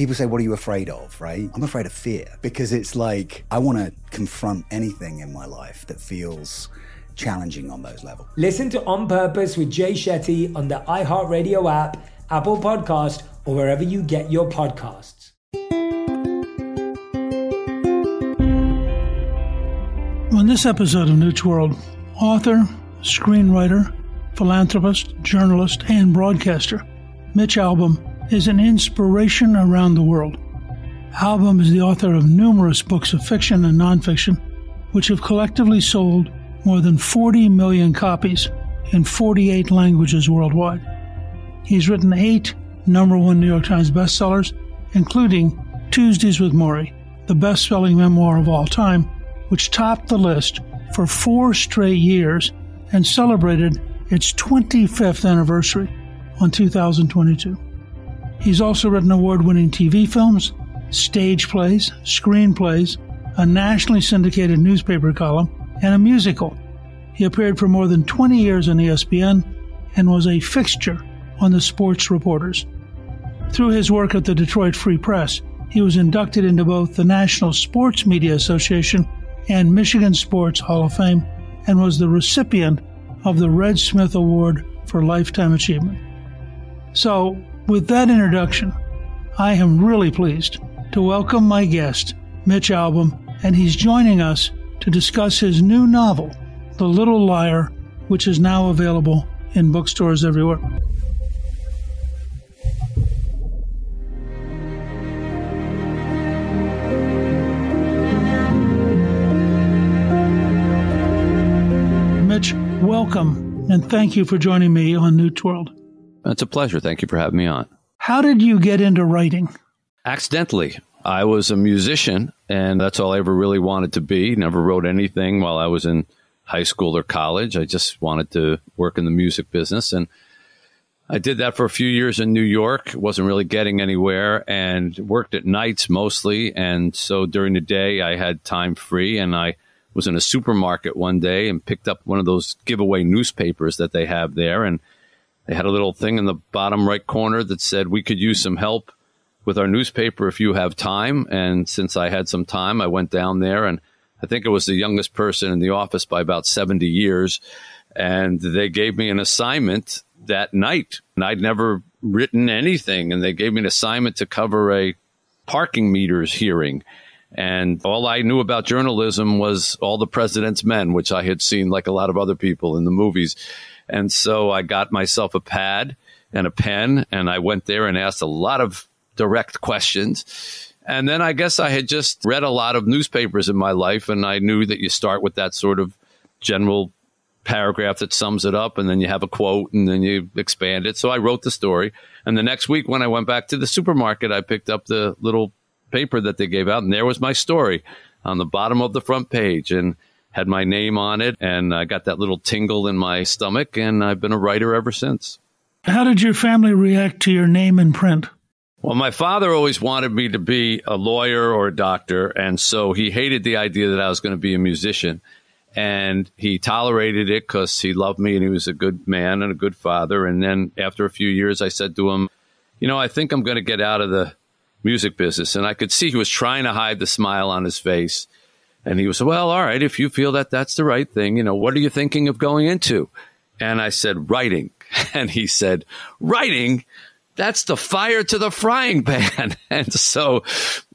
people say, What are you afraid of? Right? I'm afraid of fear because it's like I want to confront anything in my life that feels challenging on those levels. Listen to On Purpose with Jay Shetty on the iHeartRadio app, Apple Podcast, or wherever you get your podcasts. On this episode of Newt's World, author, screenwriter, philanthropist, journalist, and broadcaster Mitch Albom is an inspiration around the world. Albom is the author of numerous books of fiction and nonfiction, which have collectively sold more than 40 million copies in 48 languages worldwide. He's written eight number one New York Times bestsellers, including Tuesdays with Morrie, the best selling memoir of all time, which topped the list for four straight years and celebrated its 25th anniversary on 2022. He's also written award winning TV films, stage plays, screenplays, a nationally syndicated newspaper column, and a musical. He appeared for more than 20 years on ESPN and was a fixture on the sports reporters. Through his work at the Detroit Free Press, he was inducted into both the National Sports Media Association and Michigan Sports Hall of Fame and was the recipient of the Red Smith Award for Lifetime Achievement. So, with that introduction, I am really pleased to welcome my guest, Mitch Albom, and he's joining us to discuss his new novel, The Little Liar, which is now available in bookstores everywhere. Mitch, welcome, and thank you for joining me on Newt's World. It's a pleasure. Thank you for having me on. How did you get into writing? Accidentally. I was a musician, and that's all I ever really wanted to be. Never wrote anything while I was in high school or college. I just wanted to work in the music business. And I did that for a few years in New York. Wasn't really getting anywhere and worked at nights mostly. And so during the day, I had time free and I was in a supermarket one day and picked up one of those giveaway newspapers that they have there. And they had a little thing in the bottom right corner that said we could use some help with our newspaper if you have time. And since I had some time, I went down there and I think it was the youngest person in the office by about 70 years. And they gave me an assignment that night. And I'd never written anything. And they gave me an assignment to cover a parking meters hearing. And all I knew about journalism was all the president's men, which I had seen like a lot of other people in the movies. And so I got myself a pad and a pen and I went there and asked a lot of direct questions. And then I guess I had just read a lot of newspapers in my life and I knew that you start with that sort of general paragraph that sums it up and then you have a quote and then you expand it. So I wrote the story. And the next week when I went back to the supermarket, I picked up the little paper that they gave out and there was my story on the bottom of the front page. And had my name on it, and I got that little tingle in my stomach, and I've been a writer ever since. How did your family react to your name in print? Well, my father always wanted me to be a lawyer or a doctor, and so he hated the idea that I was going to be a musician. And he tolerated it because he loved me and he was a good man and a good father. And then after a few years, I said to him, You know, I think I'm going to get out of the music business. And I could see he was trying to hide the smile on his face. And he was, Well, all right, if you feel that that's the right thing, you know, what are you thinking of going into? And I said, Writing. And he said, Writing? That's the fire to the frying pan. and so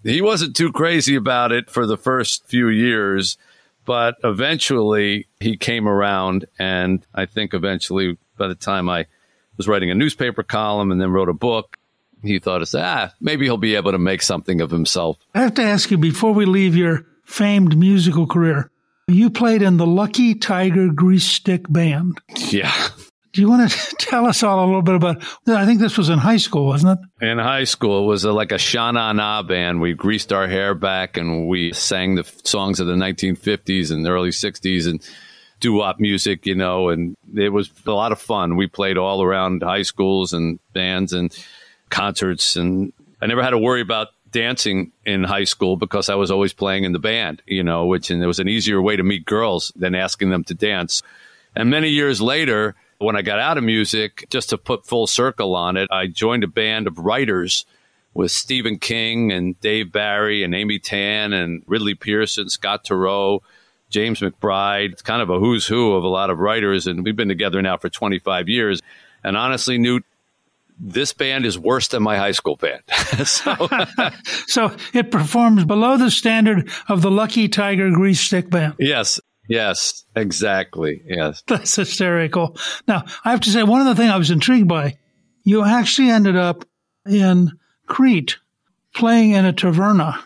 he wasn't too crazy about it for the first few years. But eventually he came around. And I think eventually, by the time I was writing a newspaper column and then wrote a book, he thought, ah, maybe he'll be able to make something of himself. I have to ask you before we leave your famed musical career, you played in the Lucky Tiger Grease Stick Band. Yeah. Do you want to tell us all a little bit about? I think this was in high school, wasn't it? In high school, it was a, like a Sha Na Na band. We greased our hair back and we sang the songs of the 1950s and the early 60s and doo wop music, you know, and it was a lot of fun. We played all around high schools and bands and concerts, and I never had to worry about dancing in high school because I was always playing in the band, you know, which and it was an easier way to meet girls than asking them to dance. And many years later, when I got out of music, just to put full circle on it, I joined a band of writers with Stephen King and Dave Barry and Amy Tan and Ridley Pearson, Scott Turow, James McBride. It's kind of a who's who of a lot of writers, and we've been together now for 25 years. And honestly, Newt, this band is worse than my high school band. so, so it performs below the standard of the Lucky Tiger Grease Stick Band. Yes, Yes, exactly. Yes. That's hysterical. Now, I have to say, one of the things I was intrigued by, you actually ended up in Crete playing in a taverna.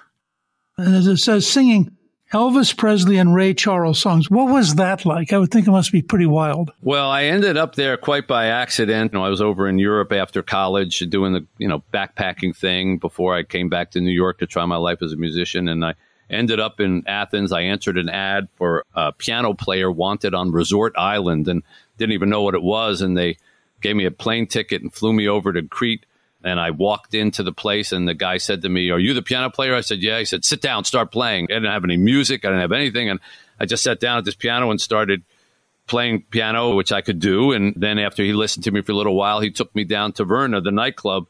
And as it says, singing Elvis Presley and Ray Charles songs. What was that like? I would think it must be pretty wild. Well, I ended up there quite by accident. You know, I was over in Europe after college doing the, you know, backpacking thing before I came back to New York to try my life as a musician. And I ended up in Athens. I answered an ad for a piano player wanted on Resort Island and didn't even know what it was. And they gave me a plane ticket and flew me over to Crete. And I walked into the place, and the guy said to me, Are you the piano player? I said, Yeah. He said, Sit down, start playing. I didn't have any music, I didn't have anything. And I just sat down at this piano and started playing piano, which I could do. And then after he listened to me for a little while, he took me down to Verna, the nightclub,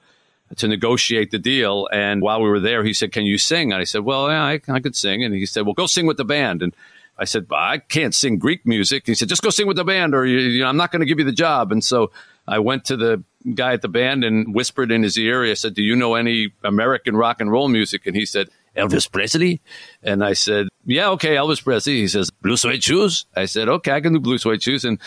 to negotiate the deal. And while we were there, he said, Can you sing? And I said, Well, yeah, I, I could sing. And he said, Well, go sing with the band. And I said, I can't sing Greek music. He said, Just go sing with the band, or you know, I'm not going to give you the job. And so I went to the guy at the band and whispered in his ear. I said, Do you know any American rock and roll music? And he said, Elvis Presley? And I said, Yeah, okay, Elvis Presley. He says, Blue Suede Shoes? I said, Okay, I can do Blue Suede Shoes. And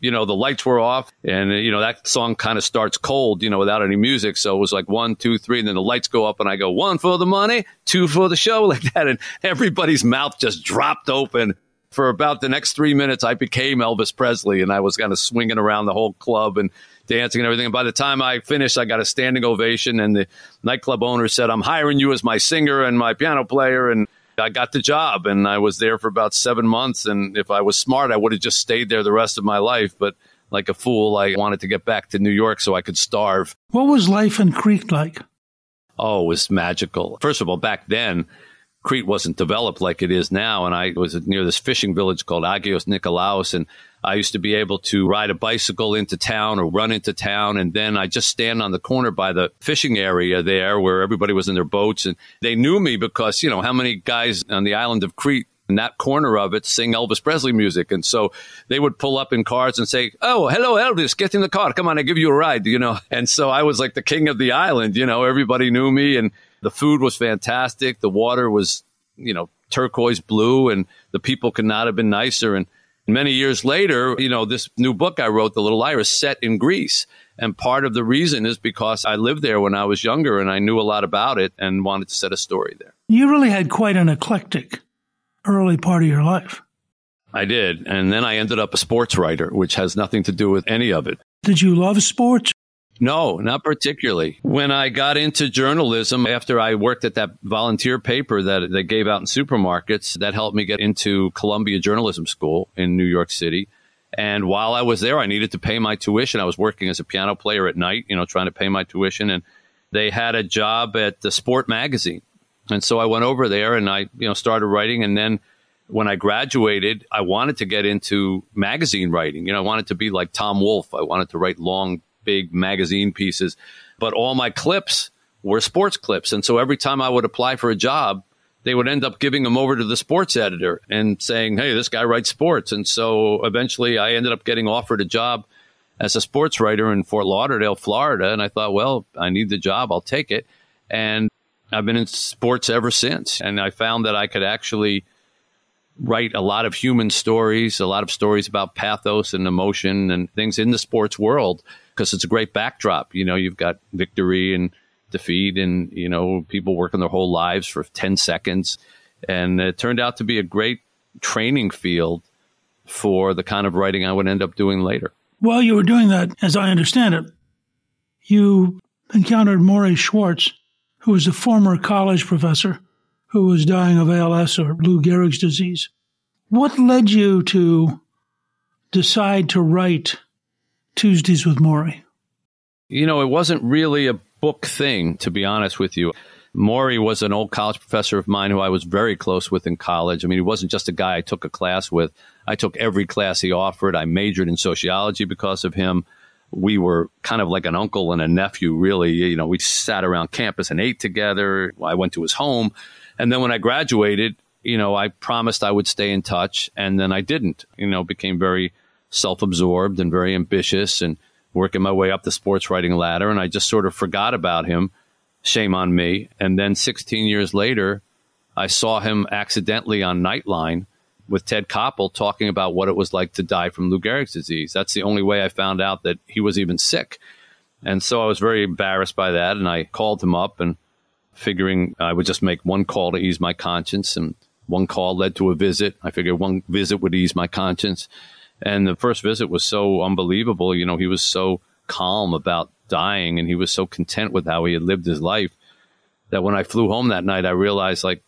you know, the lights were off and, you know, that song kind of starts cold, you know, without any music. So it was like one, two, three. And then the lights go up and I go one for the money, two for the show like that. And everybody's mouth just dropped open. For about the next three minutes, I became Elvis Presley and I was kind of swinging around the whole club and dancing and everything. And by the time I finished, I got a standing ovation and the nightclub owner said, I'm hiring you as my singer and my piano player. And I got the job and I was there for about seven months. And if I was smart, I would have just stayed there the rest of my life. But like a fool, I wanted to get back to New York so I could starve. What was life in Crete like? Oh, it was magical. First of all, back then, Crete wasn't developed like it is now. And I was near this fishing village called Agios Nikolaos. And I used to be able to ride a bicycle into town or run into town. And then I just stand on the corner by the fishing area there where everybody was in their boats. And they knew me because, you know, how many guys on the island of Crete in that corner of it sing Elvis Presley music. And so they would pull up in cars and say, Oh, hello, Elvis, get in the car. Come on, I give you a ride, you know. And so I was like the king of the island, you know, everybody knew me and the food was fantastic. The water was, you know, turquoise blue and the people could not have been nicer. And many years later, you know, this new book I wrote, The Little Liar is, set in Greece. And part of the reason is because I lived there when I was younger and I knew a lot about it and wanted to set a story there. You really had quite an eclectic early part of your life. I did. And then I ended up a sports writer, which has nothing to do with any of it. Did you love sports? No, not particularly. When I got into journalism, after I worked at that volunteer paper that they gave out in supermarkets, that helped me get into Columbia Journalism School in New York City. And while I was there, I needed to pay my tuition. I was working as a piano player at night, you know, trying to pay my tuition. And they had a job at the Sport magazine. And so I went over there and I, you know, started writing. And then when I graduated, I wanted to get into magazine writing. You know, I wanted to be like Tom Wolfe. I wanted to write long, big magazine pieces, but all my clips were sports clips. And so every time I would apply for a job, they would end up giving them over to the sports editor and saying, Hey, this guy writes sports. And so eventually I ended up getting offered a job as a sports writer in Fort Lauderdale, Florida. And I thought, well, I need the job. I'll take it. And I've been in sports ever since. And I found that I could actually write a lot of human stories, a lot of stories about pathos and emotion and things in the sports world because it's a great backdrop. You know, you've got victory and defeat and, you know, people working their whole lives for 10 seconds. And it turned out to be a great training field for the kind of writing I would end up doing later. While you were doing that, as I understand it, you encountered Morrie Schwartz, who was a former college professor who was dying of ALS or Lou Gehrig's disease. What led you to decide to write Tuesdays with Morrie? You know, it wasn't really a book thing, to be honest with you. Morrie was an old college professor of mine who I was very close with in college. I mean, he wasn't just a guy I took a class with. I took every class he offered. I majored in sociology because of him. We were kind of like an uncle and a nephew, really. You know, we sat around campus and ate together. I went to his home. And then when I graduated, you know, I promised I would stay in touch, and then I didn't. You know, became very self-absorbed and very ambitious, and working my way up the sports writing ladder, and I just sort of forgot about him. Shame on me. And then 16 years later, I saw him accidentally on Nightline with Ted Koppel talking about what it was like to die from Lou Gehrig's disease. That's the only way I found out that he was even sick. And so I was very embarrassed by that, and I called him up and figuring I would just make one call to ease my conscience. And one call led to a visit. I figured one visit would ease my conscience. And the first visit was so unbelievable. You know, he was so calm about dying and he was so content with how he had lived his life that when I flew home that night, I realized like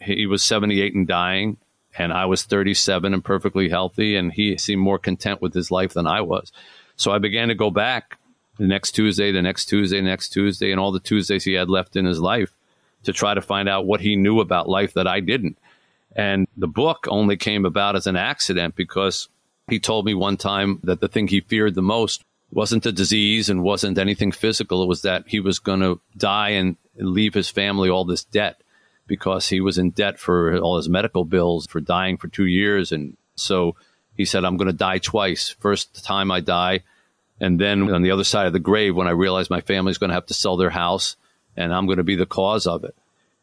he was 78 and dying and I was 37 and perfectly healthy. And he seemed more content with his life than I was. So I began to go back the next Tuesday, the next Tuesday, next Tuesday, and all the Tuesdays he had left in his life to try to find out what he knew about life that I didn't. And the book only came about as an accident because he told me one time that the thing he feared the most wasn't a disease and wasn't anything physical. It was that he was going to die and leave his family all this debt because he was in debt for all his medical bills for dying for two years. And so he said, I'm going to die twice. First time I die, and then on the other side of the grave, when I realize my family's going to have to sell their house and I'm going to be the cause of it.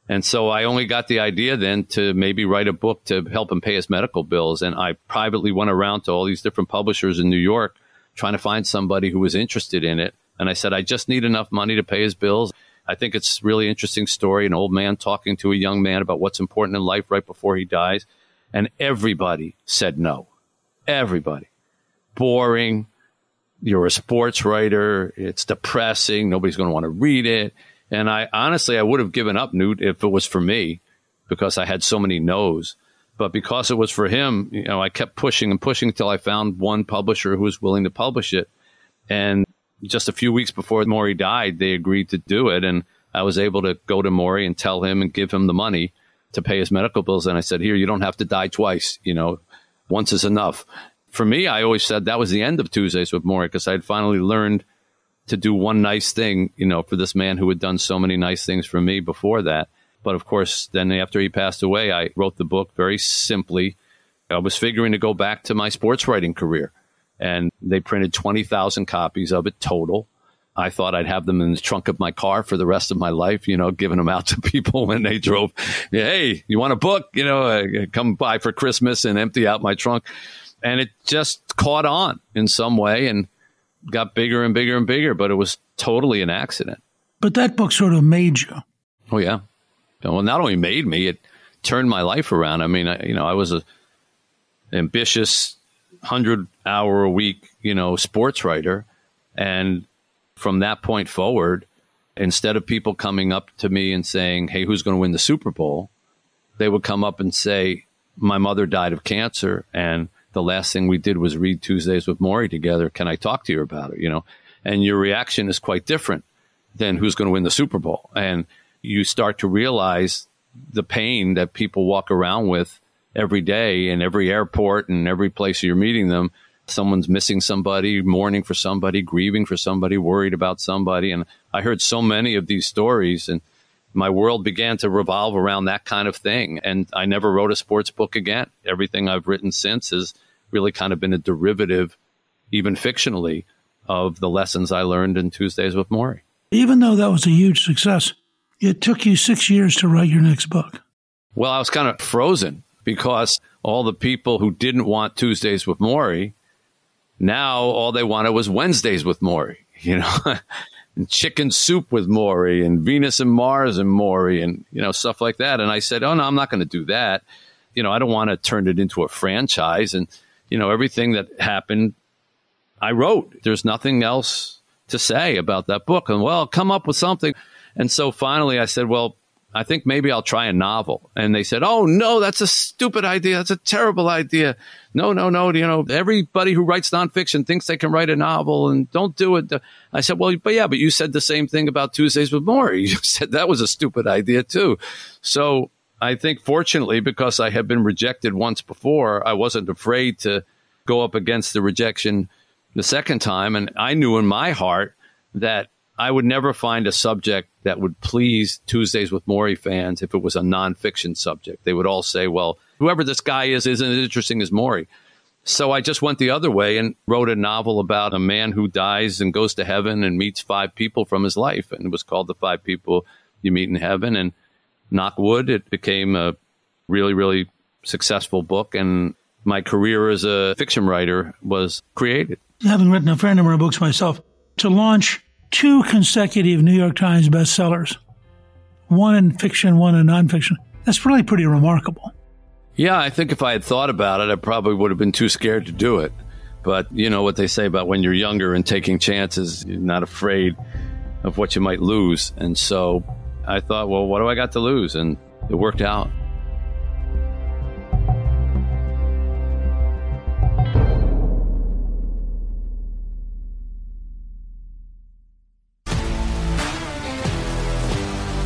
And so I only got the idea then to maybe write a book to help him pay his medical bills. And I privately went around to all these different publishers in New York trying to find somebody who was interested in it. And I said, I just need enough money to pay his bills. I think it's really interesting story. An old man talking to a young man about what's important in life right before he dies. And everybody said no. Everybody. Boring you're a sports writer. It's depressing. Nobody's going to want to read it. And I honestly, I would have given up Newt if it was for me because I had so many no's. But because it was for him, you know, I kept pushing and pushing until I found one publisher who was willing to publish it. And just a few weeks before Morrie died, they agreed to do it. And I was able to go to Morrie and tell him and give him the money to pay his medical bills. And I said, here, you don't have to die twice. You know, once is enough for me, I always said that was the end of Tuesdays with Morrie because I had finally learned to do one nice thing, you know, for this man who had done so many nice things for me before that. But of course, then after he passed away, I wrote the book very simply. I was figuring to go back to my sports writing career, and they printed 20,000 copies of it total. I thought I'd have them in the trunk of my car for the rest of my life, you know, giving them out to people when they drove. Hey, you want a book? You know, uh, come by for Christmas and empty out my trunk and it just caught on in some way and got bigger and bigger and bigger, but it was totally an accident. But that book sort of made you. Oh yeah. Well, not only made me, it turned my life around. I mean, I, you know, I was a ambitious hundred hour a week, you know, sports writer, and from that point forward, instead of people coming up to me and saying, "Hey, who's going to win the Super Bowl?" they would come up and say, "My mother died of cancer, and the last thing we did was read Tuesdays with Morrie together. Can I talk to you about it? You know, and your reaction is quite different than who's going to win the Super Bowl. And you start to realize the pain that people walk around with every day in every airport and every place you're meeting them. Someone's missing somebody, mourning for somebody, grieving for somebody, worried about somebody. And I heard so many of these stories and my world began to revolve around that kind of thing. And I never wrote a sports book again. Everything I've written since has really kind of been a derivative, even fictionally, of the lessons I learned in Tuesdays with Morrie. Even though that was a huge success, it took you six years to write your next book. Well, I was kind of frozen because all the people who didn't want Tuesdays with Morrie, now all they wanted was Wednesdays with Morrie, you know, and chicken soup with Morrie and Venus and Mars and Morrie and, you know, stuff like that. And I said, oh, no, I'm not going to do that. You know, I don't want to turn it into a franchise. And, you know, everything that happened, I wrote. There's nothing else to say about that book. And, well, come up with something. And so finally I said, well, I think maybe I'll try a novel. And they said, Oh, no, that's a stupid idea. That's a terrible idea. No, no, no. You know, everybody who writes nonfiction thinks they can write a novel and don't do it. I said, Well, but yeah, but you said the same thing about Tuesdays with Morrie. You said that was a stupid idea too. So I think fortunately, because I had been rejected once before, I wasn't afraid to go up against the rejection the second time. And I knew in my heart that I would never find a subject that would please Tuesdays with Morrie fans if it was a nonfiction subject. They would all say, well, whoever this guy is isn't as interesting as Morrie. So I just went the other way and wrote a novel about a man who dies and goes to heaven and meets five people from his life. And it was called The Five People You Meet in Heaven. And knock wood, it became a really, really successful book. And my career as a fiction writer was created. Having written a fair number of books myself, to launch two consecutive New York Times bestsellers, one in fiction, one in nonfiction. That's really pretty remarkable. Yeah, I think if I had thought about it, I probably would have been too scared to do it. But you know what they say about when you're younger and taking chances, you're not afraid of what you might lose. And so I thought, well, what do I got to lose? And it worked out.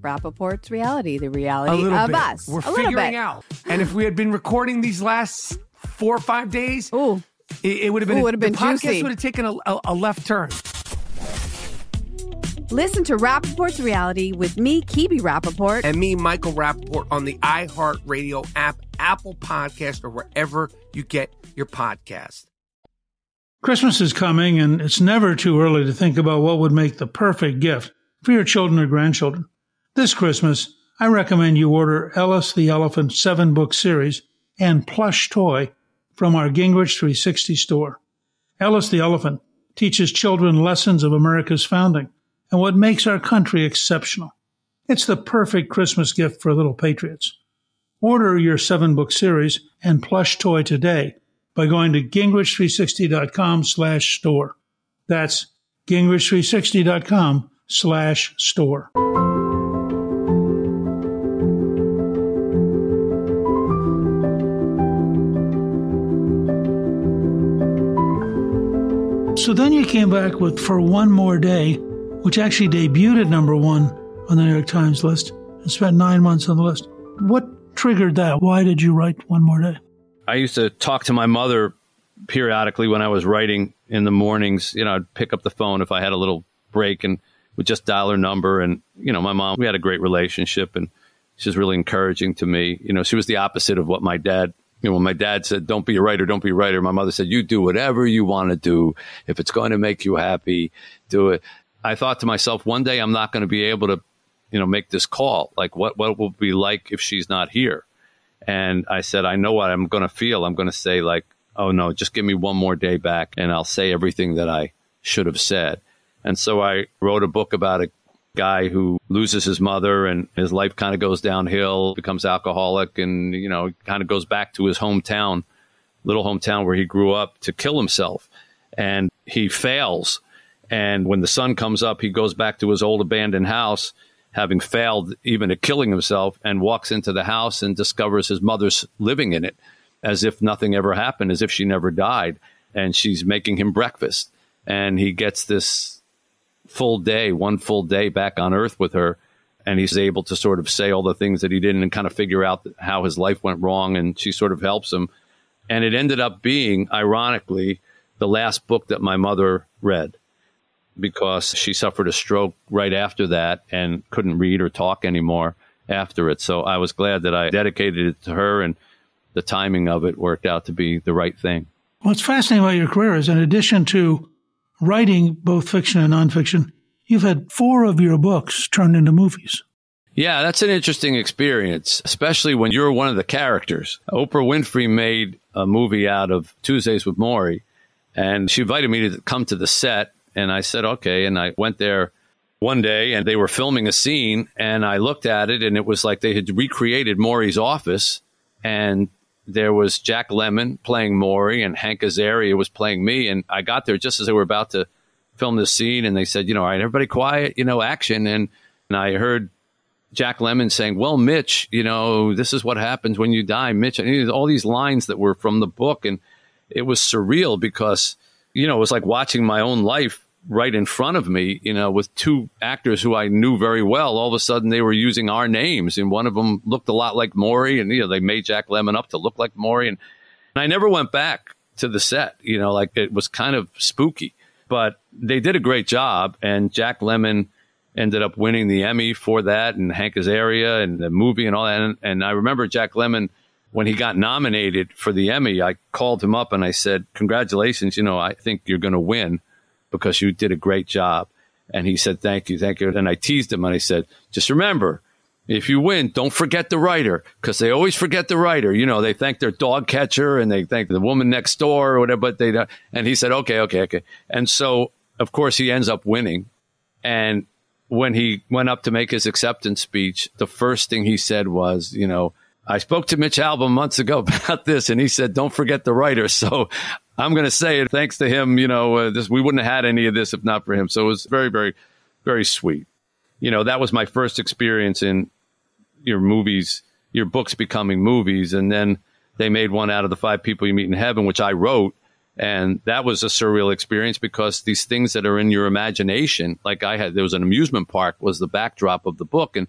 Rapaport's reality, the reality of bit. us. We're a figuring out. And if we had been recording these last four or five days, Ooh. It, it would have been, Ooh, would have been the podcast juicy. would have taken a, a, a left turn. Listen to Rapaport's reality with me, Kibi Rapaport. And me, Michael Rapaport, on the iHeartRadio app, Apple Podcast, or wherever you get your podcast. Christmas is coming, and it's never too early to think about what would make the perfect gift for your children or grandchildren. This Christmas, I recommend you order Ellis the Elephant seven book series and plush toy from our Gingrich 360 store. Ellis the Elephant teaches children lessons of America's founding and what makes our country exceptional. It's the perfect Christmas gift for little patriots. Order your seven book series and plush toy today by going to gingrich360.com slash store. That's gingrich360.com slash store. So then you came back with For One More Day, which actually debuted at number one on the New York Times list and spent nine months on the list. What triggered that? Why did you write One More Day? I used to talk to my mother periodically when I was writing in the mornings. You know, I'd pick up the phone if I had a little break and would just dial her number. And, you know, my mom, we had a great relationship and she was really encouraging to me. You know, she was the opposite of what my dad you know, when my dad said, don't be a writer, don't be a writer, my mother said, you do whatever you want to do. If it's going to make you happy, do it. I thought to myself, one day I'm not going to be able to, you know, make this call. Like what, what will be like if she's not here? And I said, I know what I'm going to feel. I'm going to say like, oh no, just give me one more day back and I'll say everything that I should have said. And so I wrote a book about a guy who loses his mother and his life kind of goes downhill, becomes alcoholic, and, you know, kind of goes back to his hometown, little hometown where he grew up to kill himself. And he fails. And when the sun comes up, he goes back to his old abandoned house, having failed even at killing himself, and walks into the house and discovers his mother's living in it as if nothing ever happened, as if she never died. And she's making him breakfast. And he gets this full day, one full day back on earth with her. And he's able to sort of say all the things that he didn't and kind of figure out how his life went wrong. And she sort of helps him. And it ended up being, ironically, the last book that my mother read because she suffered a stroke right after that and couldn't read or talk anymore after it. So I was glad that I dedicated it to her and the timing of it worked out to be the right thing. What's fascinating about your career is in addition to writing both fiction and nonfiction, you've had four of your books turned into movies. Yeah, that's an interesting experience, especially when you're one of the characters. Oprah Winfrey made a movie out of Tuesdays with Morrie, and she invited me to come to the set, and I said, okay. And I went there one day, and they were filming a scene, and I looked at it, and it was like they had recreated Morrie's office, and there was Jack Lemmon playing Morrie and Hank Azaria was playing me. And I got there just as they were about to film this scene. And they said, you know, all right, everybody quiet, you know, action. And, and I heard Jack Lemmon saying, well, Mitch, you know, this is what happens when you die, Mitch. And all these lines that were from the book. And it was surreal because, you know, it was like watching my own life right in front of me, you know, with two actors who I knew very well. All of a sudden, they were using our names, and one of them looked a lot like Morrie, and you know, they made Jack Lemmon up to look like Morrie, and, and I never went back to the set. You know, like it was kind of spooky, but they did a great job, and Jack Lemmon ended up winning the Emmy for that, and Hank Azaria, and the movie, and all that. And, and I remember Jack Lemmon when he got nominated for the Emmy. I called him up and I said, "Congratulations! You know, I think you're going to win." Because you did a great job. And he said, thank you, thank you. And I teased him and I said, just remember, if you win, don't forget the writer because they always forget the writer. You know, they thank their dog catcher and they thank the woman next door or whatever, but they. And he said, okay, okay, okay. And so, of course, he ends up winning. And when he went up to make his acceptance speech, the first thing he said was, you know, I spoke to Mitch Albom months ago about this, and he said, "Don't forget the writer." So I'm going to say it. Thanks to him, you know, uh, this, we wouldn't have had any of this if not for him. So it was very, very, very sweet. You know, that was my first experience in your movies, your books becoming movies. And then they made one out of the five people you meet in heaven, which I wrote. And that was a surreal experience because these things that are in your imagination, like I had, there was an amusement park was the backdrop of the book. And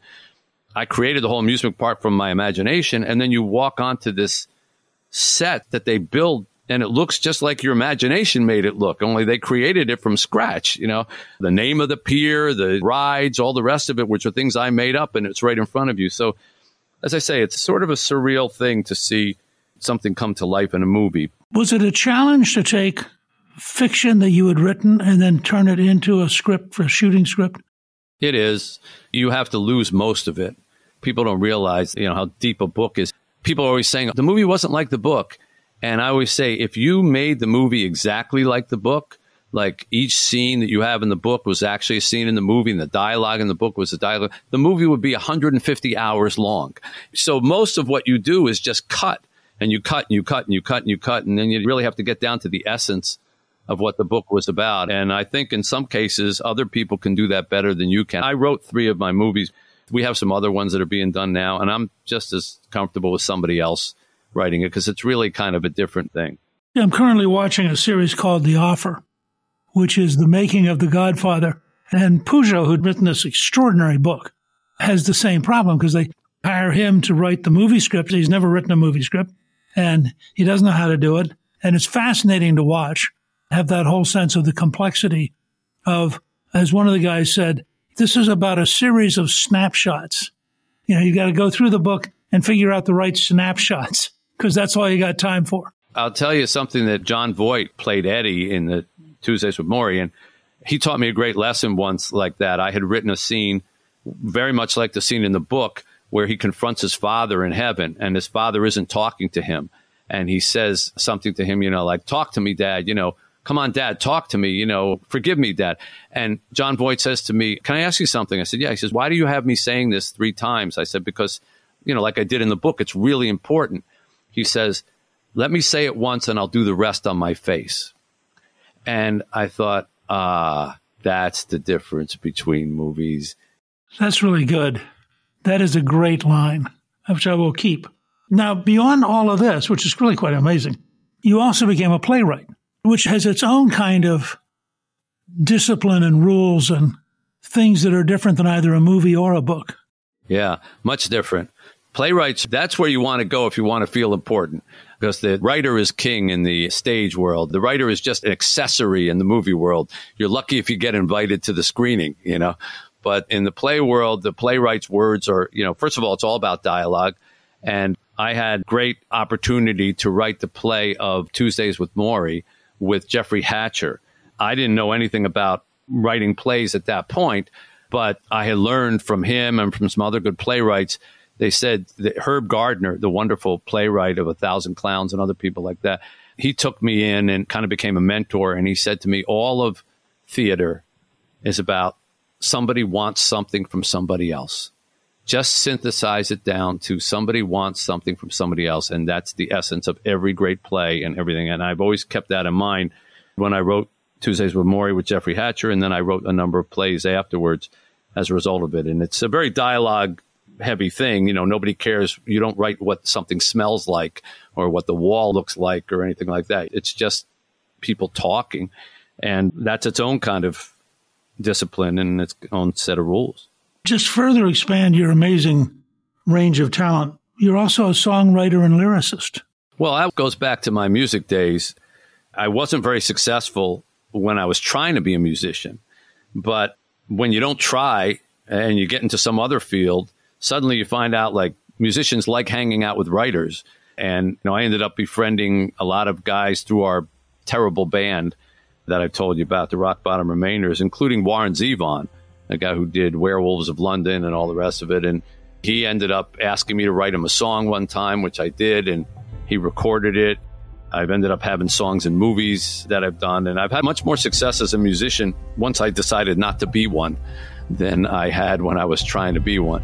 I created the whole amusement park from my imagination. And then you walk onto this set that they build and it looks just like your imagination made it look, only they created it from scratch. You know, the name of the pier, the rides, all the rest of it, which are things I made up and it's right in front of you. So, as I say, it's sort of a surreal thing to see something come to life in a movie. Was it a challenge to take fiction that you had written and then turn it into a script for a shooting script? It is. You have to lose most of it. People don't realize, you know, how deep a book is. People are always saying the movie wasn't like the book. And I always say, if you made the movie exactly like the book, like each scene that you have in the book was actually a scene in the movie and the dialogue in the book was a dialogue, the movie would be 150 hours long. So most of what you do is just cut and you cut and you cut and you cut and you cut. And then you really have to get down to the essence of what the book was about. And I think in some cases, other people can do that better than you can. I wrote three of my movies. We have some other ones that are being done now, and I'm just as comfortable with somebody else writing it because it's really kind of a different thing. I'm currently watching a series called The Offer, which is the making of The Godfather. And Puzo, who'd written this extraordinary book, has the same problem because they hire him to write the movie script. He's never written a movie script and he doesn't know how to do it. And it's fascinating to watch, have that whole sense of the complexity of, as one of the guys said, this is about a series of snapshots. You know, you've got to go through the book and figure out the right snapshots because that's all you got time for. I'll tell you something that Jon Voight played Eddie in the Tuesdays with Morrie, and he taught me a great lesson once like that. I had written a scene very much like the scene in the book where he confronts his father in heaven, and his father isn't talking to him. And he says something to him, you know, like, talk to me, dad, you know, come on, dad, talk to me, you know, forgive me, dad. And Jon Voight says to me, can I ask you something? I said, yeah. He says, why do you have me saying this three times? I said, because, you know, like I did in the book, it's really important. He says, let me say it once and I'll do the rest on my face. And I thought, ah, that's the difference between movies. That's really good. That is a great line, which I will keep. Now, beyond all of this, which is really quite amazing, you also became a playwright, which has its own kind of discipline and rules and things that are different than either a movie or a book. Yeah, much different. Playwrights, that's where you want to go if you want to feel important because the writer is king in the stage world. The writer is just an accessory in the movie world. You're lucky if you get invited to the screening, you know. But in the play world, the playwright's words are, you know, first of all, it's all about dialogue. And I had great opportunity to write the play of Tuesdays with Morrie with Jeffrey Hatcher. I didn't know anything about writing plays at that point, but I had learned from him and from some other good playwrights they said that Herb Gardner, the wonderful playwright of A Thousand Clowns and other people like that, he took me in and kind of became a mentor. And he said to me, all of theater is about somebody wants something from somebody else. Just synthesize it down to somebody wants something from somebody else. And that's the essence of every great play and everything. And I've always kept that in mind when I wrote Tuesdays with Morrie with Jeffrey Hatcher. And then I wrote a number of plays afterwards as a result of it. And it's a very dialogue heavy thing. You know, nobody cares. You don't write what something smells like or what the wall looks like or anything like that. It's just people talking. And that's its own kind of discipline and its own set of rules. Just further expand your amazing range of talent. You're also a songwriter and lyricist. Well, that goes back to my music days. I wasn't very successful when I was trying to be a musician. But when you don't try and you get into some other field, suddenly you find out like musicians like hanging out with writers. And you know, I ended up befriending a lot of guys through our terrible band that I've told you about, the Rock Bottom Remainders, including Warren Zevon, a guy who did Werewolves of London and all the rest of it. And he ended up asking me to write him a song one time, which I did, and he recorded it. I've ended up having songs in movies that I've done, and I've had much more success as a musician once I decided not to be one than I had when I was trying to be one.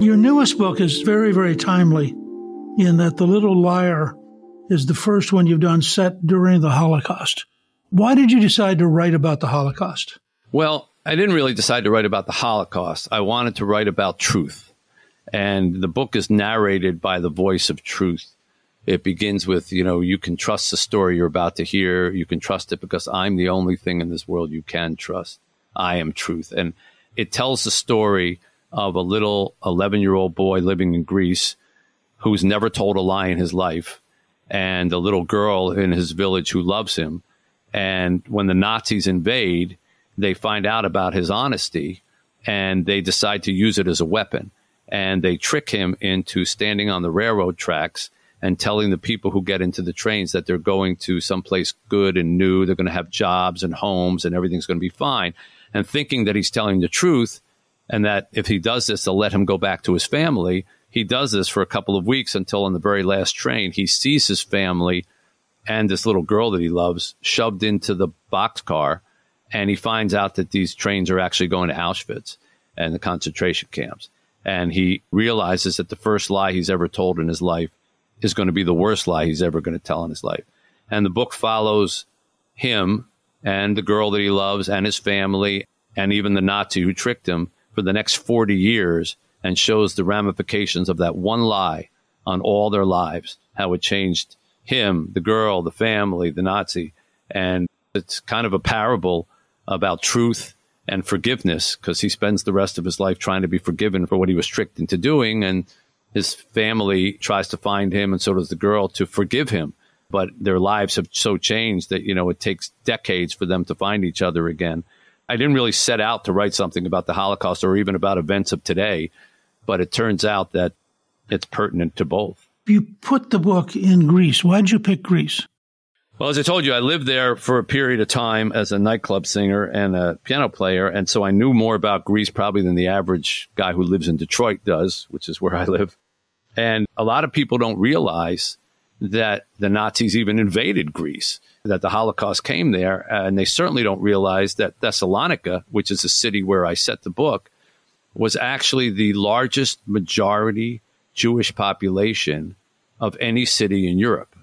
Your newest book is very, very timely in that The Little Liar is the first one you've done set during the Holocaust. Why did you decide to write about the Holocaust? Well, I didn't really decide to write about the Holocaust. I wanted to write about truth. And the book is narrated by the voice of truth. It begins with, you know, you can trust the story you're about to hear. You can trust it because I'm the only thing in this world you can trust. I am truth. And it tells the story of a little 11 year old boy living in Greece who's never told a lie in his life and a little girl in his village who loves him. And when the Nazis invade, they find out about his honesty and they decide to use it as a weapon. And they trick him into standing on the railroad tracks and telling the people who get into the trains that they're going to someplace good and new. They're going to have jobs and homes and everything's going to be fine. And thinking that he's telling the truth and that if he does this, they'll let him go back to his family. He does this for a couple of weeks until on the very last train, he sees his family and this little girl that he loves shoved into the boxcar. And he finds out that these trains are actually going to Auschwitz and the concentration camps. And he realizes that the first lie he's ever told in his life is going to be the worst lie he's ever going to tell in his life. And the book follows him and the girl that he loves and his family and even the Nazi who tricked him for the next 40 years and shows the ramifications of that one lie on all their lives, how it changed him, the girl, the family, the Nazi. And it's kind of a parable about truth and forgiveness because he spends the rest of his life trying to be forgiven for what he was tricked into doing. And his family tries to find him, and so does the girl, to forgive him. But their lives have so changed that, you know, it takes decades for them to find each other again. I didn't really set out to write something about the Holocaust or even about events of today, but it turns out that it's pertinent to both. You put the book in Greece. Why'd you pick Greece? Well, as I told you, I lived there for a period of time as a nightclub singer and a piano player. And so I knew more about Greece probably than the average guy who lives in Detroit does, which is where I live. And a lot of people don't realize that the Nazis even invaded Greece, that the Holocaust came there. And they certainly don't realize that Thessalonica, which is the city where I set the book, was actually the largest majority Jewish population of any city in Europe.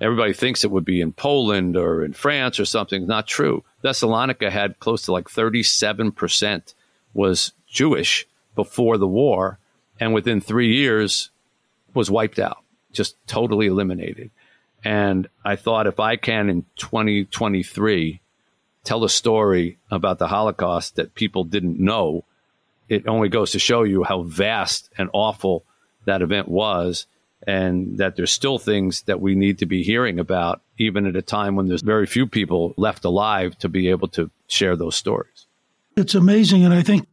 everybody thinks it would be in Poland or in France or something. Not true. Thessalonica had close to like 37% was Jewish before the war, and within three years was wiped out, just totally eliminated. And I thought if I can in 2023 tell a story about the Holocaust that people didn't know, it only goes to show you how vast and awful that event was and that there's still things that we need to be hearing about, even at a time when there's very few people left alive to be able to share those stories. It's amazing. And I think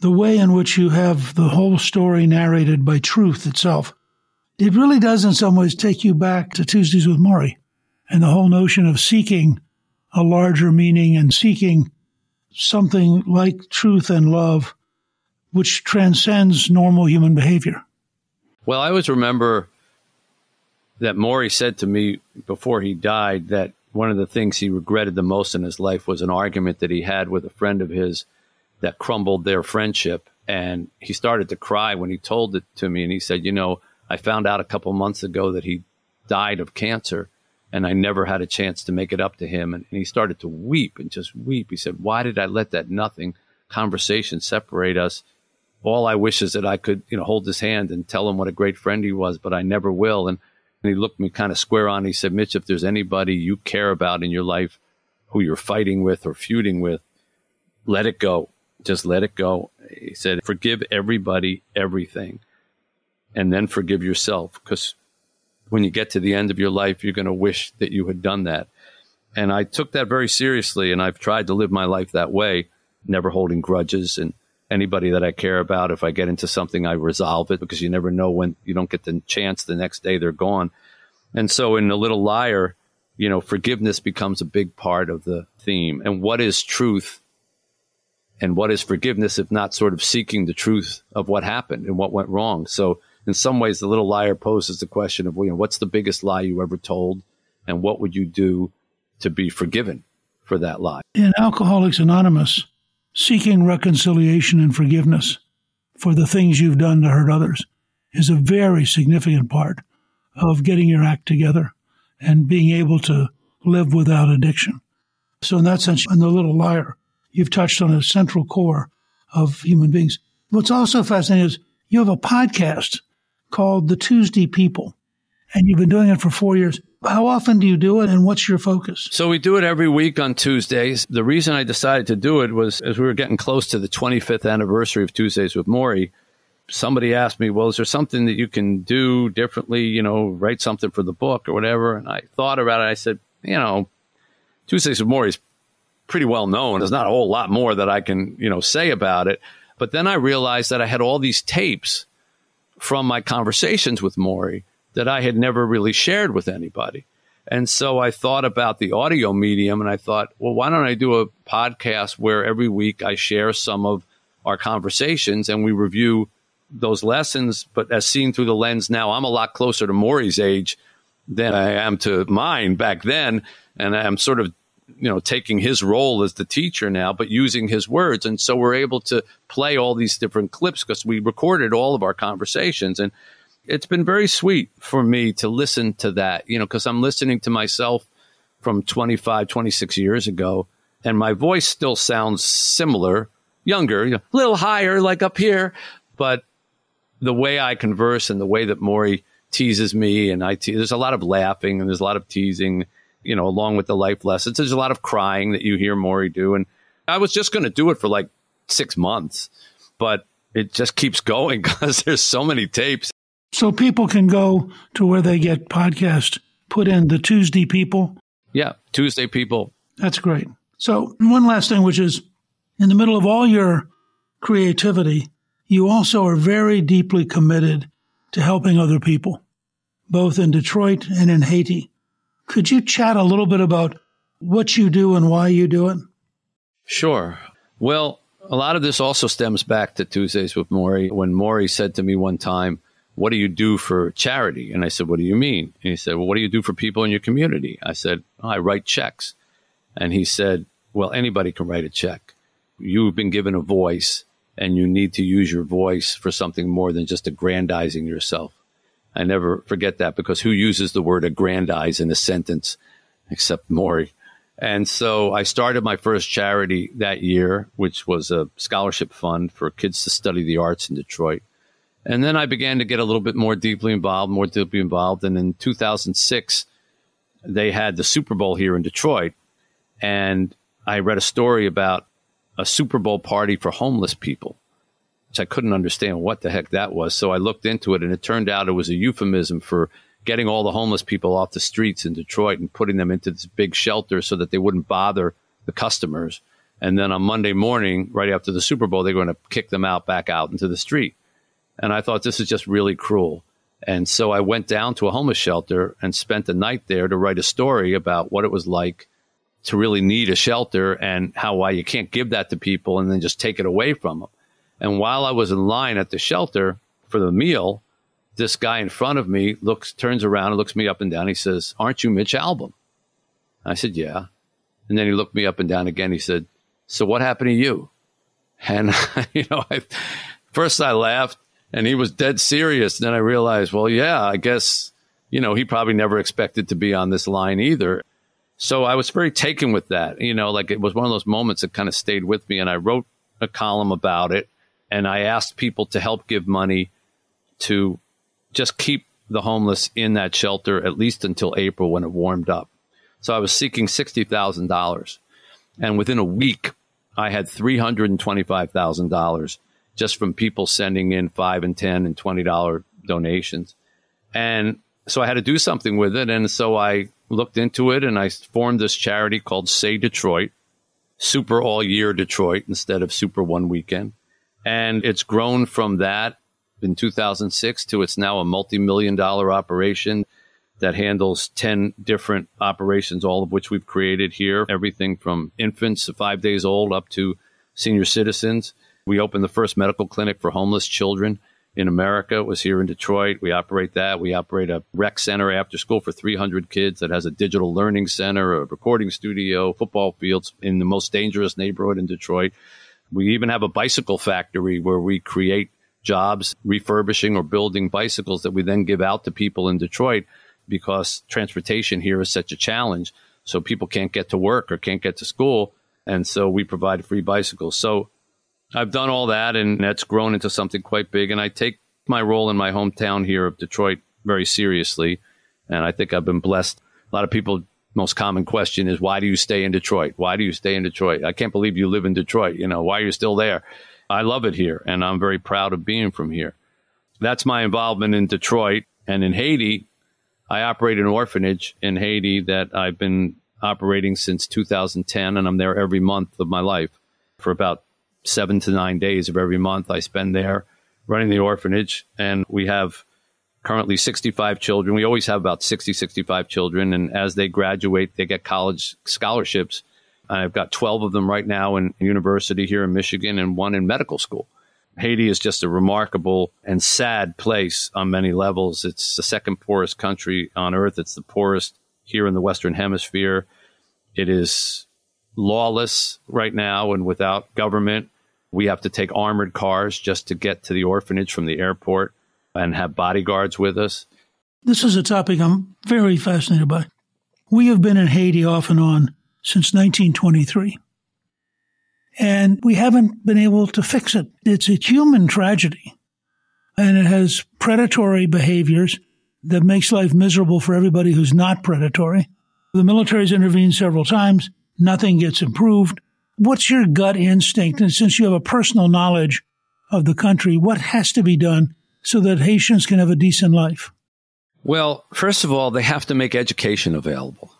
the way in which you have the whole story narrated by truth itself, it really does in some ways take you back to Tuesdays with Morrie and the whole notion of seeking a larger meaning and seeking something like truth and love, which transcends normal human behavior. Well, I always remember that Morrie said to me before he died that one of the things he regretted the most in his life was an argument that he had with a friend of his that crumbled their friendship. And he started to cry when he told it to me. And he said, You know, I found out a couple months ago that he died of cancer and I never had a chance to make it up to him. And, and, he started to weep and just weep. He said, Why did I let that nothing conversation separate us? all I wish is that I could, you know, hold his hand and tell him what a great friend he was, but I never will. And, and he looked me kind of square on. He said, Mitch, if there's anybody you care about in your life who you're fighting with or feuding with, let it go. Just let it go. He said, forgive everybody everything and then forgive yourself because when you get to the end of your life, you're going to wish that you had done that. And I took that very seriously and I've tried to live my life that way, never holding grudges and anybody that I care about. If I get into something, I resolve it because you never know when you don't get the chance the next day they're gone. And so in The Little Liar, you know, forgiveness becomes a big part of the theme. And what is truth and what is forgiveness if not sort of seeking the truth of what happened and what went wrong? So in some ways, The Little Liar poses the question of, you know, what's the biggest lie you ever told and what would you do to be forgiven for that lie? In Alcoholics Anonymous, seeking reconciliation and forgiveness for the things you've done to hurt others is a very significant part of getting your act together and being able to live without addiction. So, in that sense, in The Little Liar, you've touched on a central core of human beings. What's also fascinating is you have a podcast called The Tuesday People, and you've been doing it for four years. How often do you do it and what's your focus? So we do it every week on Tuesdays. The reason I decided to do it was as we were getting close to the 25th anniversary of Tuesdays with Morrie, somebody asked me, well, is there something that you can do differently, you know, write something for the book or whatever? And I thought about it. I said, you know, Tuesdays with Morrie is pretty well known. There's not a whole lot more that I can, you know, say about it. But then I realized that I had all these tapes from my conversations with Morrie that I had never really shared with anybody. And so I thought about the audio medium and I thought, well, why don't I do a podcast where every week I share some of our conversations and we review those lessons, but as seen through the lens now, I'm a lot closer to Morrie's age than I am to mine back then. And I'm sort of, you know, taking his role as the teacher now, but using his words. And so we're able to play all these different clips because we recorded all of our conversations. And it's been very sweet for me to listen to that, you know, because I'm listening to myself from 25, 26 years ago, and my voice still sounds similar, younger, you know, a little higher, like up here, but the way I converse and the way that Morrie teases me, and I te- there's a lot of laughing and there's a lot of teasing, you know, along with the life lessons. There's a lot of crying that you hear Morrie do, and I was just going to do it for like six months, but it just keeps going because there's so many tapes so people can go to where they get podcast, put in the Tuesday people. Yeah, Tuesday people. That's great. So, one last thing, which is in the middle of all your creativity, you also are very deeply committed to helping other people, both in Detroit and in Haiti. Could you chat a little bit about what you do and why you do it? Sure. Well, a lot of this also stems back to Tuesdays with Morrie. When Morrie said to me one time, what do you do for charity? And I said, what do you mean? And he said, well, what do you do for people in your community? I said, oh, I write checks. And he said, well, anybody can write a check. You've been given a voice and you need to use your voice for something more than just aggrandizing yourself. I never forget that because who uses the word aggrandize in a sentence except Morrie? And so I started my first charity that year, which was a scholarship fund for kids to study the arts in Detroit. And then I began to get a little bit more deeply involved, more deeply involved. And in 2006, they had the Super Bowl here in Detroit. And I read a story about a Super Bowl party for homeless people, which I couldn't understand what the heck that was. So I looked into it, and it turned out it was a euphemism for getting all the homeless people off the streets in Detroit and putting them into this big shelter so that they wouldn't bother the customers. And then on Monday morning, right after the Super Bowl, they're going to kick them out back out into the street. And I thought this is just really cruel. And so I went down to a homeless shelter and spent the night there to write a story about what it was like to really need a shelter and how why you can't give that to people and then just take it away from them. And while I was in line at the shelter for the meal, this guy in front of me looks, turns around and looks me up and down. He says, "Aren't you Mitch Albom? I said, "Yeah." And then he looked me up and down again. He said, "So what happened to you?" And you know, I, first I laughed, and he was dead serious. Then I realized, well, yeah, I guess you know he probably never expected to be on this line either. So I was very taken with that. You know, like it was one of those moments that kind of stayed with me. And I wrote a column about it and I asked people to help give money to just keep the homeless in that shelter at least until April when it warmed up. So I was seeking $60,000. And within a week, I had $325,000 just from people sending in five and 10 and $20 donations. And so I had to do something with it. And so I looked into it and I formed this charity called Say Detroit, Super All Year Detroit instead of Super One Weekend. And it's grown from that in 2006 to it's now a multi million dollar operation that handles 10 different operations, all of which we've created here. Everything from infants to five days old up to senior citizens. We opened the first medical clinic for homeless children in America. It was here in Detroit. We operate that. We operate a rec center after school for 300 kids that has a digital learning center, a recording studio, football fields in the most dangerous neighborhood in Detroit. We even have a bicycle factory where we create jobs refurbishing or building bicycles that we then give out to people in Detroit because transportation here is such a challenge. So people can't get to work or can't get to school. And so we provide free bicycles. So I've done all that, and that's grown into something quite big. And I take my role in my hometown here of Detroit very seriously. And I think I've been blessed. A lot of people, most common question is, why do you stay in Detroit? Why do you stay in Detroit? I can't believe you live in Detroit. You know, why are you still there? I love it here, and I'm very proud of being from here. That's my involvement in Detroit. And in Haiti, I operate an orphanage in Haiti that I've been operating since 2010, and I'm there every month of my life for about seven to nine days of every month I spend there running the orphanage. And we have currently 65 children. We always have about 60, 65 children. And as they graduate, they get college scholarships. I've got 12 of them right now in university here in Michigan and one in medical school. Haiti is just a remarkable and sad place on many levels. It's the second poorest country on earth. It's the poorest here in the Western Hemisphere. It is lawless right now and without government. We have to take armored cars just to get to the orphanage from the airport and have bodyguards with us. This is a topic I'm very fascinated by. We have been in Haiti off and on since 1923. And we haven't been able to fix it. It's a human tragedy. And it has predatory behaviors that makes life miserable for everybody who's not predatory. The military's intervened several times nothing gets improved. What's your gut instinct? And since you have a personal knowledge of the country, what has to be done so that Haitians can have a decent life? Well, first of all, they have to make education available.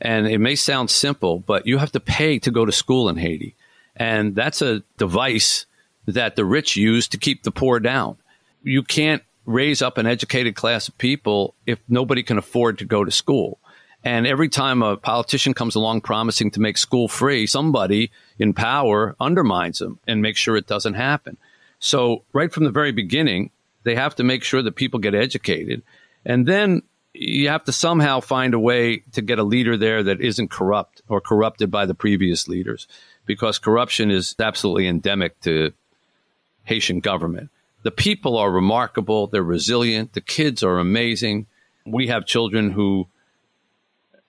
And it may sound simple, but you have to pay to go to school in Haiti. And that's a device that the rich use to keep the poor down. You can't raise up an educated class of people if nobody can afford to go to school. And every time a politician comes along promising to make school free, somebody in power undermines them and makes sure it doesn't happen. So, right from the very beginning, they have to make sure that people get educated. And then you have to somehow find a way to get a leader there that isn't corrupt or corrupted by the previous leaders because corruption is absolutely endemic to Haitian government. The people are remarkable. They're resilient. The kids are amazing. We have children who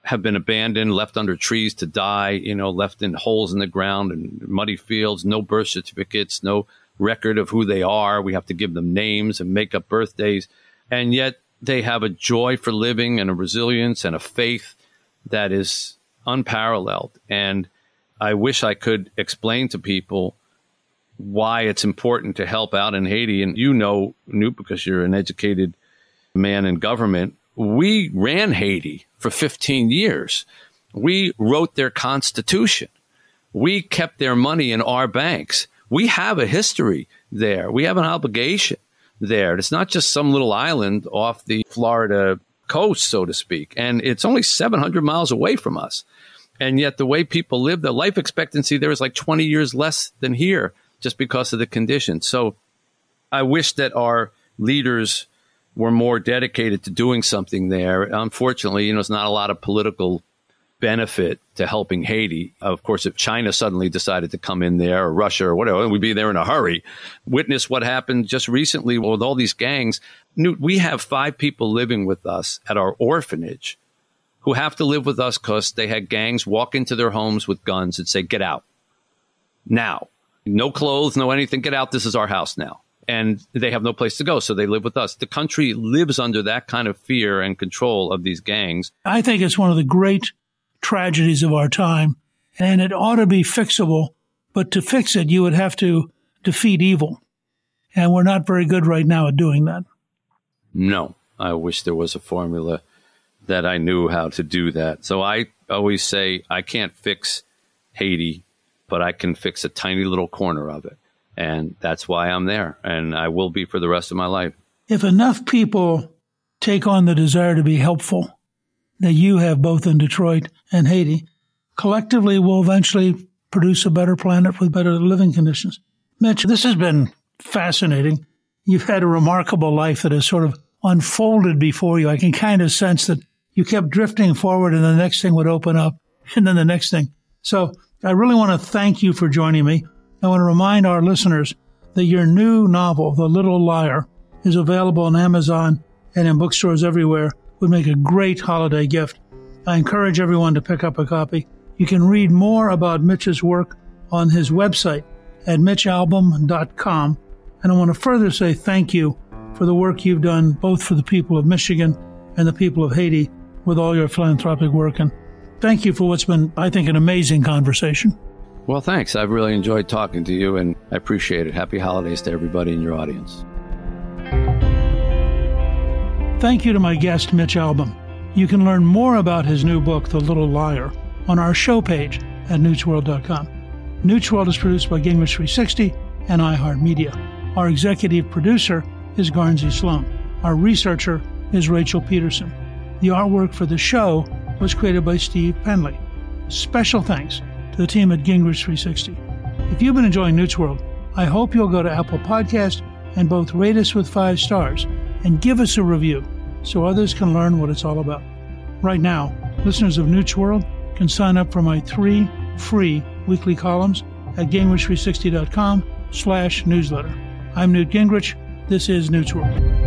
have been abandoned, left under trees to die, you know, left in holes in the ground and muddy fields, no birth certificates, no record of who they are. We have to give them names and make up birthdays. And yet they have a joy for living and a resilience and a faith that is unparalleled. And I wish I could explain to people why it's important to help out in Haiti. And you know, Newt, because you're an educated man in government, we ran Haiti for 15 years. We wrote their constitution. We kept their money in our banks. We have a history there. We have an obligation there. It's not just some little island off the Florida coast, so to speak. And it's only 700 miles away from us. And yet the way people live, the life expectancy there is like 20 years less than here just because of the conditions. So I wish that our leaders were more dedicated to doing something there. Unfortunately, you know, it's not a lot of political benefit to helping Haiti. Of course, if China suddenly decided to come in there or Russia or whatever, we'd be there in a hurry. Witness what happened just recently with all these gangs. Newt, We have five people living with us at our orphanage who have to live with us because they had gangs walk into their homes with guns and say, get out now. No clothes, no anything. Get out. This is our house now and they have no place to go, so they live with us. The country lives under that kind of fear and control of these gangs. I think it's one of the great tragedies of our time, and it ought to be fixable. But to fix it, you would have to defeat evil. And we're not very good right now at doing that. No, I wish there was a formula that I knew how to do that. So I always say I can't fix Haiti, but I can fix a tiny little corner of it. And that's why I'm there. And I will be for the rest of my life. If enough people take on the desire to be helpful that you have both in Detroit and Haiti, collectively we'll eventually produce a better planet with better living conditions. Mitch, this has been fascinating. You've had a remarkable life that has sort of unfolded before you. I can kind of sense that you kept drifting forward and the next thing would open up and then the next thing. So I really want to thank you for joining me. I want to remind our listeners that your new novel, The Little Liar, is available on Amazon and in bookstores everywhere. Would make a great holiday gift. I encourage everyone to pick up a copy. You can read more about Mitch's work on his website at mitchalbom.com. And I want to further say thank you for the work you've done both for the people of Michigan and the people of Haiti with all your philanthropic work. And thank you for what's been, I think, an amazing conversation. Well, thanks. I've really enjoyed talking to you and I appreciate it. Happy holidays to everybody in your audience. Thank you to my guest, Mitch Albom. You can learn more about his new book, The Little Liar, on our show page at newtsworld.com. Newsworld is produced by Gingrich 360 and iHeartMedia. Our executive producer is Guernsey Sloan. Our researcher is Rachel Peterson. The artwork for the show was created by Steve Penley. Special thanks to the team at Gingrich 360. If you've been enjoying Newt's World, I hope you'll go to Apple Podcast and both rate us with five stars and give us a review so others can learn what it's all about. Right now, listeners of Newt's World can sign up for my three free weekly columns at gingrich360.com slash newsletter. I'm Newt Gingrich. This is Newt's World.